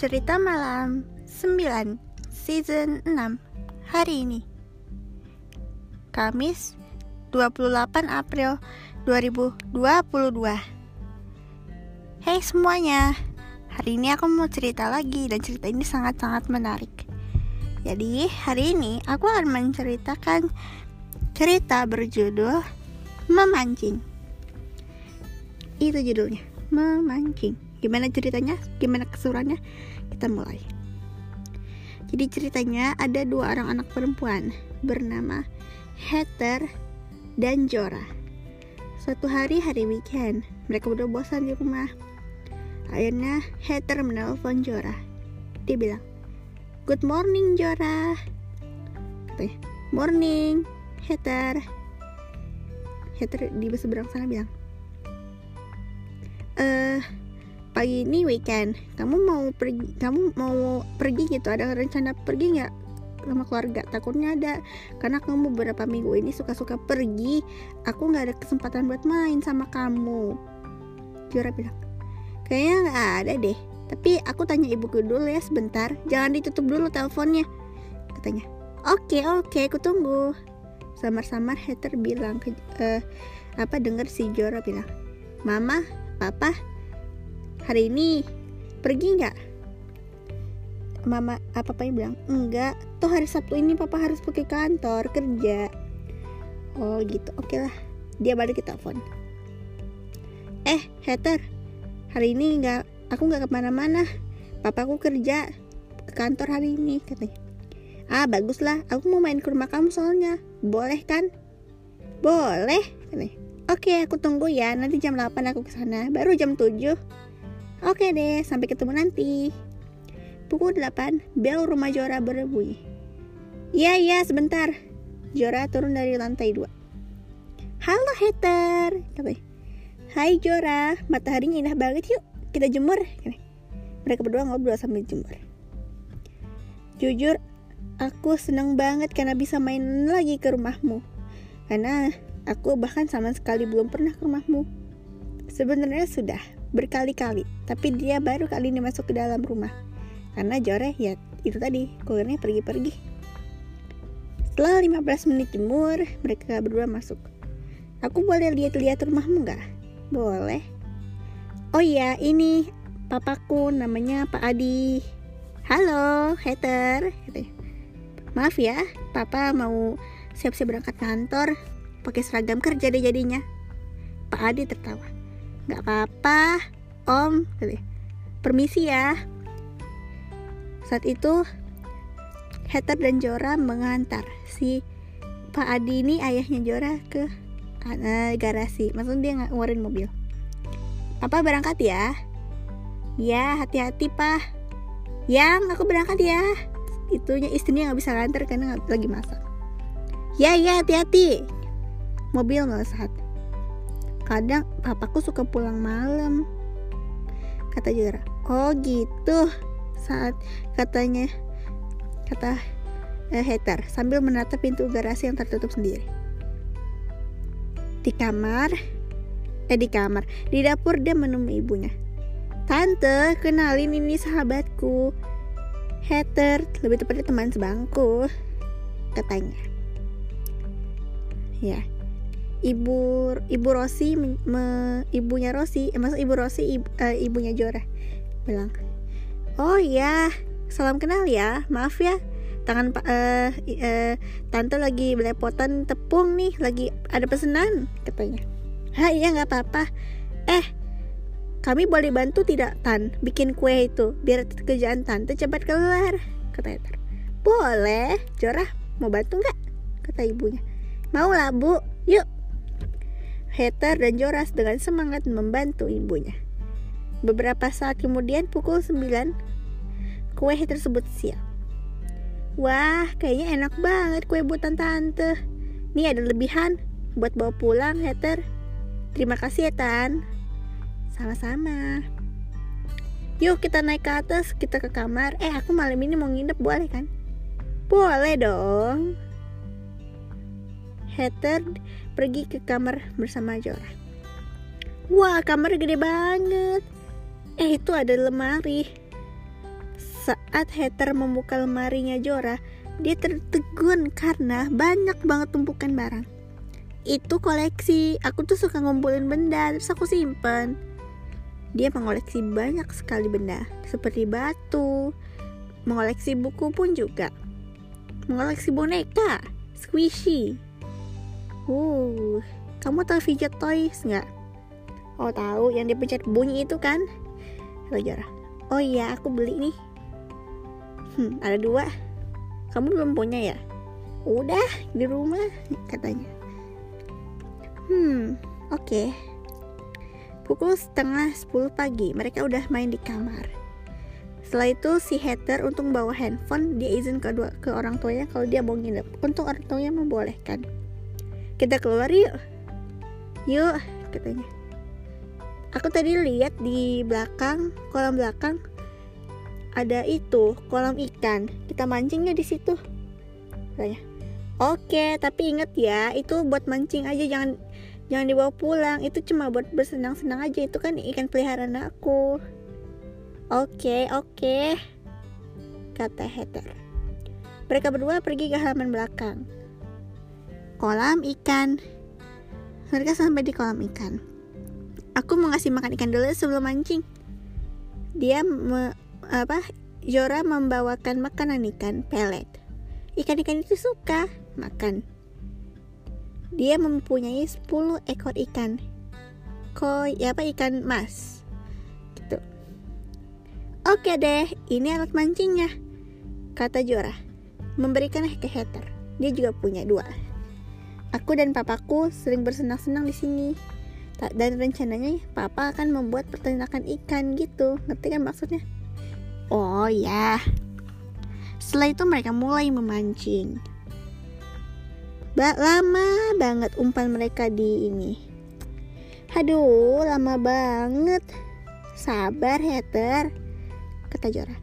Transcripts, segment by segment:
Cerita Malam 9 Season 6 Hari ini. Kamis 28 April 2022 Hey semuanya Hari ini aku mau cerita lagi dan cerita ini sangat-sangat menarik. Jadi hari ini aku akan menceritakan cerita berjudul Memancing. Itu judulnya Memancing Gimana ceritanya? Gimana kesurannya? Kita mulai. Jadi ceritanya ada dua orang anak perempuan bernama Heather dan Jora. Suatu hari hari weekend, mereka berdua bosan di rumah. Akhirnya Heather menelpon Jora. Dia bilang, Good morning Jora. Morning, Heather. Heather di seberang sana bilang, Eh, pagi ini weekend. Kamu mau pergi kamu mau pergi gitu? Ada rencana pergi nggak sama keluarga? Takutnya ada. Karena kamu beberapa minggu ini suka-suka pergi. Aku nggak ada kesempatan buat main sama kamu. Jura bilang kayaknya nggak ada deh. Tapi aku tanya ibuku dulu ya sebentar. Jangan ditutup dulu teleponnya. Katanya oke oke aku tunggu. Samar-samar Heather bilang ke uh, apa dengar si Jora bilang mama papa hari ini pergi nggak? Mama apa apa bilang enggak tuh hari sabtu ini papa harus pergi kantor kerja. Oh gitu. Oke lah dia balik ke telepon. Eh Heather hari ini nggak aku nggak ke mana-mana. Papaku kerja ke kantor hari ini katanya. Ah baguslah aku mau main ke rumah kamu soalnya. Boleh kan? Boleh katanya. Oke aku tunggu ya nanti jam 8 aku ke sana baru jam 7 Oke deh, sampai ketemu nanti. Pukul 8, bel rumah Jora berbunyi. Iya, iya, sebentar. Jora turun dari lantai 2. Halo hater, katanya. Hai Jora, mataharinya indah banget yuk, kita jemur. Mereka berdua ngobrol sambil jemur. Jujur, aku seneng banget karena bisa main lagi ke rumahmu. Karena aku bahkan sama sekali belum pernah ke rumahmu. Sebenarnya sudah, berkali-kali tapi dia baru kali ini masuk ke dalam rumah. Karena Jore ya itu tadi kurirnya pergi-pergi. Setelah 15 menit jemur mereka berdua masuk. Aku boleh lihat-lihat rumahmu nggak? Boleh. Oh iya ini papaku namanya Pak Adi. Halo hater. Maaf ya papa mau siap-siap berangkat kantor. Pakai seragam kerja deh jadinya. Pak Adi tertawa Gak apa-apa, om. Permisi ya. Saat itu, Heather dan Jora mengantar si Pak Adi ini ayahnya Jora ke uh, garasi. Maksudnya dia nggak ngeluarin mobil. Papa berangkat ya. Ya, hati-hati, Pak. Yang aku berangkat ya. Itunya istrinya nggak bisa nganter karena lagi masak. Ya, ya, hati-hati. Mobil saat kadang papaku suka pulang malam. Kata Jura oh gitu. Saat katanya kata eh, hater sambil menatap pintu garasi yang tertutup sendiri. Di kamar? Eh di kamar. Di dapur dia menemui ibunya. Tante kenalin ini sahabatku. Hater lebih tepatnya teman sebangku katanya. Ya ibu ibu Rosi me, ibunya Rosi eh, maksud ibu Rosi ibu, uh, ibunya Jora bilang. Oh ya salam kenal ya maaf ya. Tangan uh, uh, tante lagi belepotan tepung nih lagi ada pesanan katanya. Ah iya nggak apa-apa. Eh kami boleh bantu tidak tan? Bikin kue itu biar kerjaan tante cepat keluar kata Ether boleh Jora mau bantu nggak? Kata ibunya. Mau lah bu. Yuk Heather dan Joras dengan semangat membantu ibunya. Beberapa saat kemudian pukul 9, kue tersebut siap. Wah, kayaknya enak banget kue buatan tante. Nih ada lebihan buat bawa pulang, Heather. Terima kasih ya, Tan. Sama-sama. Yuk kita naik ke atas, kita ke kamar. Eh, aku malam ini mau nginep, boleh kan? Boleh dong. Heather pergi ke kamar bersama Jora. Wah, kamar gede banget. Eh, itu ada lemari. Saat Heather membuka lemarinya Jora, dia tertegun karena banyak banget tumpukan barang. Itu koleksi, aku tuh suka ngumpulin benda, terus aku simpen. Dia mengoleksi banyak sekali benda, seperti batu, mengoleksi buku pun juga, mengoleksi boneka, squishy. Uh, kamu tahu fidget toys nggak? Oh tahu, yang dipencet bunyi itu kan? Jora. Oh iya, aku beli nih. Hmm, ada dua. Kamu belum punya ya? Udah di rumah katanya. Hmm oke. Okay. pukul setengah 10 pagi mereka udah main di kamar. Setelah itu si hater untuk bawa handphone. Dia izin ke, dua, ke orang tuanya kalau dia mau nginep. Untuk orang tuanya membolehkan kita keluar yuk. Yuk katanya. Aku tadi lihat di belakang kolam belakang ada itu kolam ikan. Kita mancingnya di situ. Katanya. Oke tapi inget ya itu buat mancing aja. Jangan jangan dibawa pulang. Itu cuma buat bersenang-senang aja. Itu kan ikan peliharaan aku. Oke oke kata Heather. Mereka berdua pergi ke halaman belakang kolam ikan mereka sampai di kolam ikan aku mau ngasih makan ikan dulu sebelum mancing dia me apa Jora membawakan makanan ikan pelet. Ikan-ikan itu suka makan. Dia mempunyai 10 ekor ikan. Koi, ya apa ikan mas. Gitu. Oke deh, ini alat mancingnya. Kata Jora. Memberikan ke Heather. Dia juga punya dua. Aku dan papaku sering bersenang-senang di sini. Dan rencananya papa akan membuat peternakan ikan gitu. Ngerti kan maksudnya? Oh ya. Setelah itu mereka mulai memancing. Ba lama banget umpan mereka di ini. Aduh, lama banget. Sabar, Heather, kata Jora.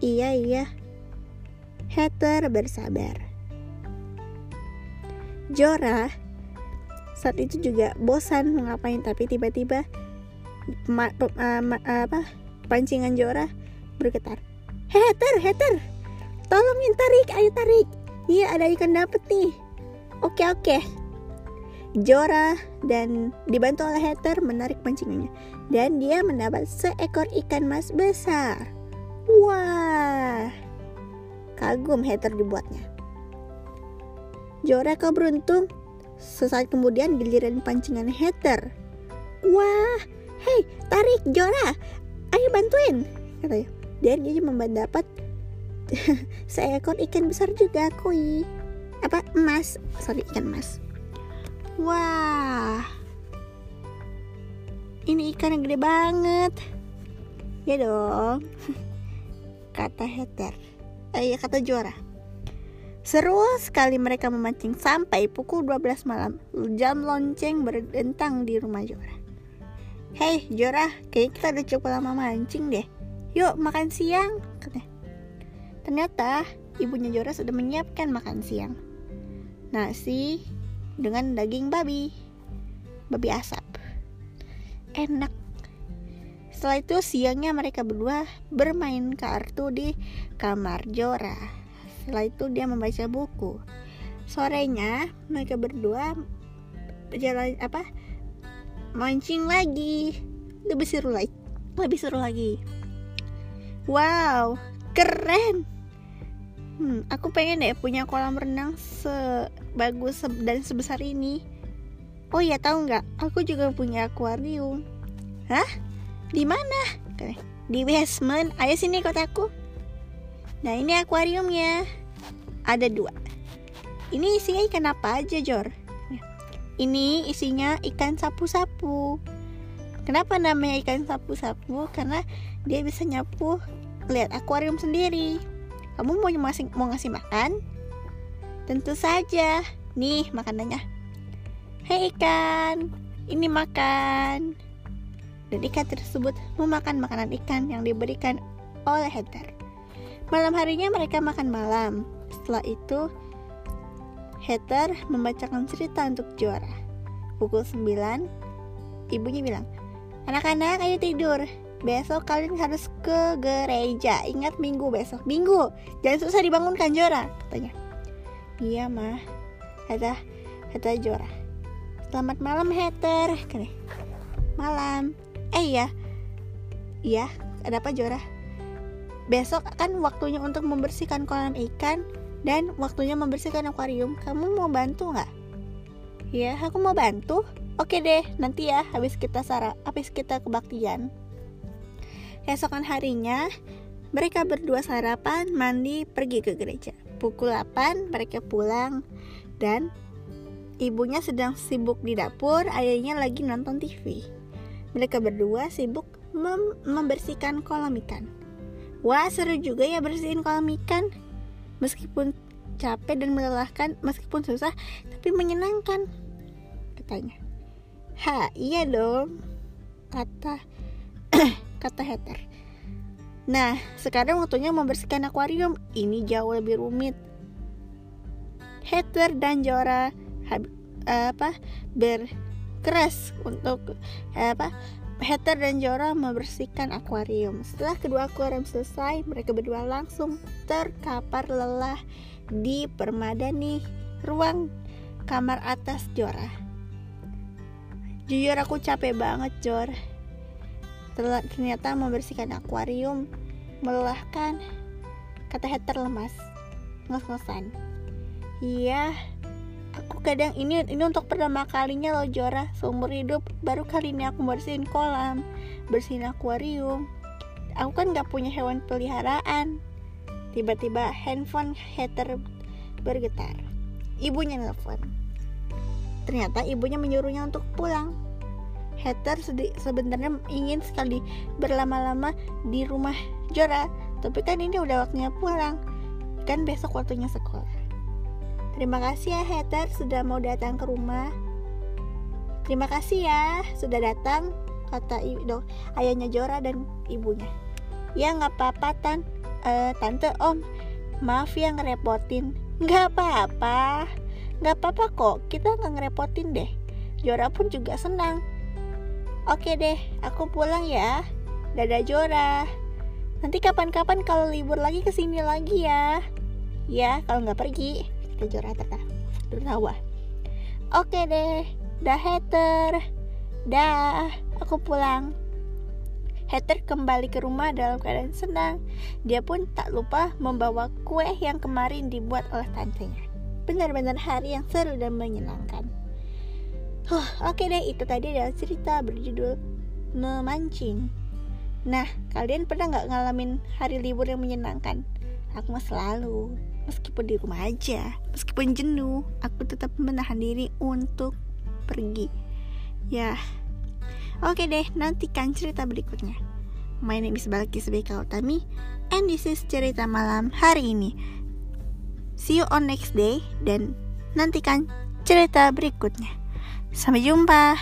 Iya, iya. Heather bersabar. Jora saat itu juga bosan mengapain tapi tiba-tiba apa pancingan Jora bergetar. Heter, Heter, tolongin tarik, ayo tarik. Iya ada ikan dapet nih. Oke oke. Jora dan dibantu oleh Heter menarik pancingannya dan dia mendapat seekor ikan mas besar. Wah, kagum Heter dibuatnya. Jora kau beruntung. Sesaat kemudian giliran pancingan Heter. Wah, hei tarik Jora, ayo bantuin, katanya dan dia mendapat seekor ikan besar juga koi apa emas? Sorry ikan emas. Wah. Ini ikan yang gede banget. Ya dong kata Heather eh ya kata juara Seru sekali mereka memancing sampai pukul 12 malam. Jam lonceng berdentang di rumah Jora. Hei Jora, kayaknya kita udah cukup lama mancing deh. Yuk makan siang ternyata ibunya Jora sudah menyiapkan makan siang. Nasi dengan daging babi. Babi asap. Enak. Setelah itu siangnya mereka berdua bermain kartu di kamar Jora setelah itu dia membaca buku sorenya mereka berdua berjalan apa mancing lagi lebih seru lagi lebih seru lagi Wow, keren. Hmm, aku pengen deh punya kolam renang sebagus dan sebesar ini. Oh ya tahu nggak? Aku juga punya akuarium. Hah? Di mana? Di basement. Ayo sini kotaku. Nah ini akuariumnya. Ada dua. Ini isinya ikan apa aja, Jor? Ini isinya ikan sapu-sapu. Kenapa namanya ikan sapu-sapu? Karena dia bisa nyapu lihat akuarium sendiri. Kamu mau ngasih, mau ngasih makan? Tentu saja. Nih makanannya. Hei ikan, ini makan. Dan ikan tersebut memakan makanan ikan yang diberikan oleh Heather. Malam harinya mereka makan malam. Setelah itu, Heather membacakan cerita untuk juara. Pukul 9, ibunya bilang, Anak-anak ayo tidur. besok kalian harus ke gereja. Ingat minggu besok. Minggu? Jangan susah dibangunkan Jora katanya. Iya mah kata kata Jora selamat malam Heather kene malam. Eh iya. Iya ada apa Jora besok kan waktunya untuk membersihkan kolam ikan dan waktunya membersihkan akuarium kamu mau bantu nggak ya aku mau bantu oke deh nanti ya habis kita sarap habis kita kebaktian Keesokan harinya, mereka berdua sarapan, mandi, pergi ke gereja. Pukul 8 mereka pulang dan ibunya sedang sibuk di dapur, ayahnya lagi nonton TV. Mereka berdua sibuk mem membersihkan kolam ikan. Wah, seru juga ya bersihin kolam ikan. Meskipun capek dan melelahkan, meskipun susah, tapi menyenangkan. Katanya. Ha, iya dong. Kata kata Heather. Nah, sekarang waktunya membersihkan akuarium. Ini jauh lebih rumit. Heather dan Jora apa berkeras untuk apa Heather dan Jora membersihkan akuarium. Setelah kedua akuarium selesai, mereka berdua langsung terkapar lelah di permadani ruang kamar atas Jora. Jujur aku capek banget, Jor ternyata membersihkan akuarium melelahkan kata Heather lemas ngos-ngosan iya aku kadang ini ini untuk pertama kalinya loh Jora. Seumur hidup baru kali ini aku bersihin kolam bersihin akuarium. Aku kan gak punya hewan peliharaan. Tiba-tiba handphone Heather bergetar. Ibunya nelfon. Ternyata ibunya menyuruhnya untuk pulang. Heather sebenarnya ingin sekali berlama-lama di rumah Jora, tapi kan ini udah waktunya pulang. Kan besok waktunya sekolah. Terima kasih ya Heather sudah mau datang ke rumah. Terima kasih ya sudah datang, kata ibu, ayahnya Jora dan ibunya. Ya nggak apa-apa tan, uh, tante om, maaf ya ngerepotin. Nggak apa-apa, nggak apa-apa kok. Kita nggak ngerepotin deh. Jora pun juga senang Oke deh, aku pulang ya. Dadah Jora. Nanti kapan-kapan kalau libur lagi ke sini lagi ya. Ya, kalau nggak pergi, kita Jora tertawa. Oke deh, dah Heather. Dah, aku pulang. Heather kembali ke rumah dalam keadaan senang. Dia pun tak lupa membawa kue yang kemarin dibuat oleh tantenya. Benar-benar hari yang seru dan menyenangkan. Huh, Oke okay deh, itu tadi adalah cerita berjudul Memancing. Nah, kalian pernah nggak ngalamin hari libur yang menyenangkan? Aku mah selalu, meskipun di rumah aja, meskipun jenuh, aku tetap menahan diri untuk pergi. Ya, oke deh, nantikan cerita berikutnya. My name is Balkis Beka Utami, and this is cerita malam hari ini. See you on next day, dan nantikan cerita berikutnya. Sampai jumpa.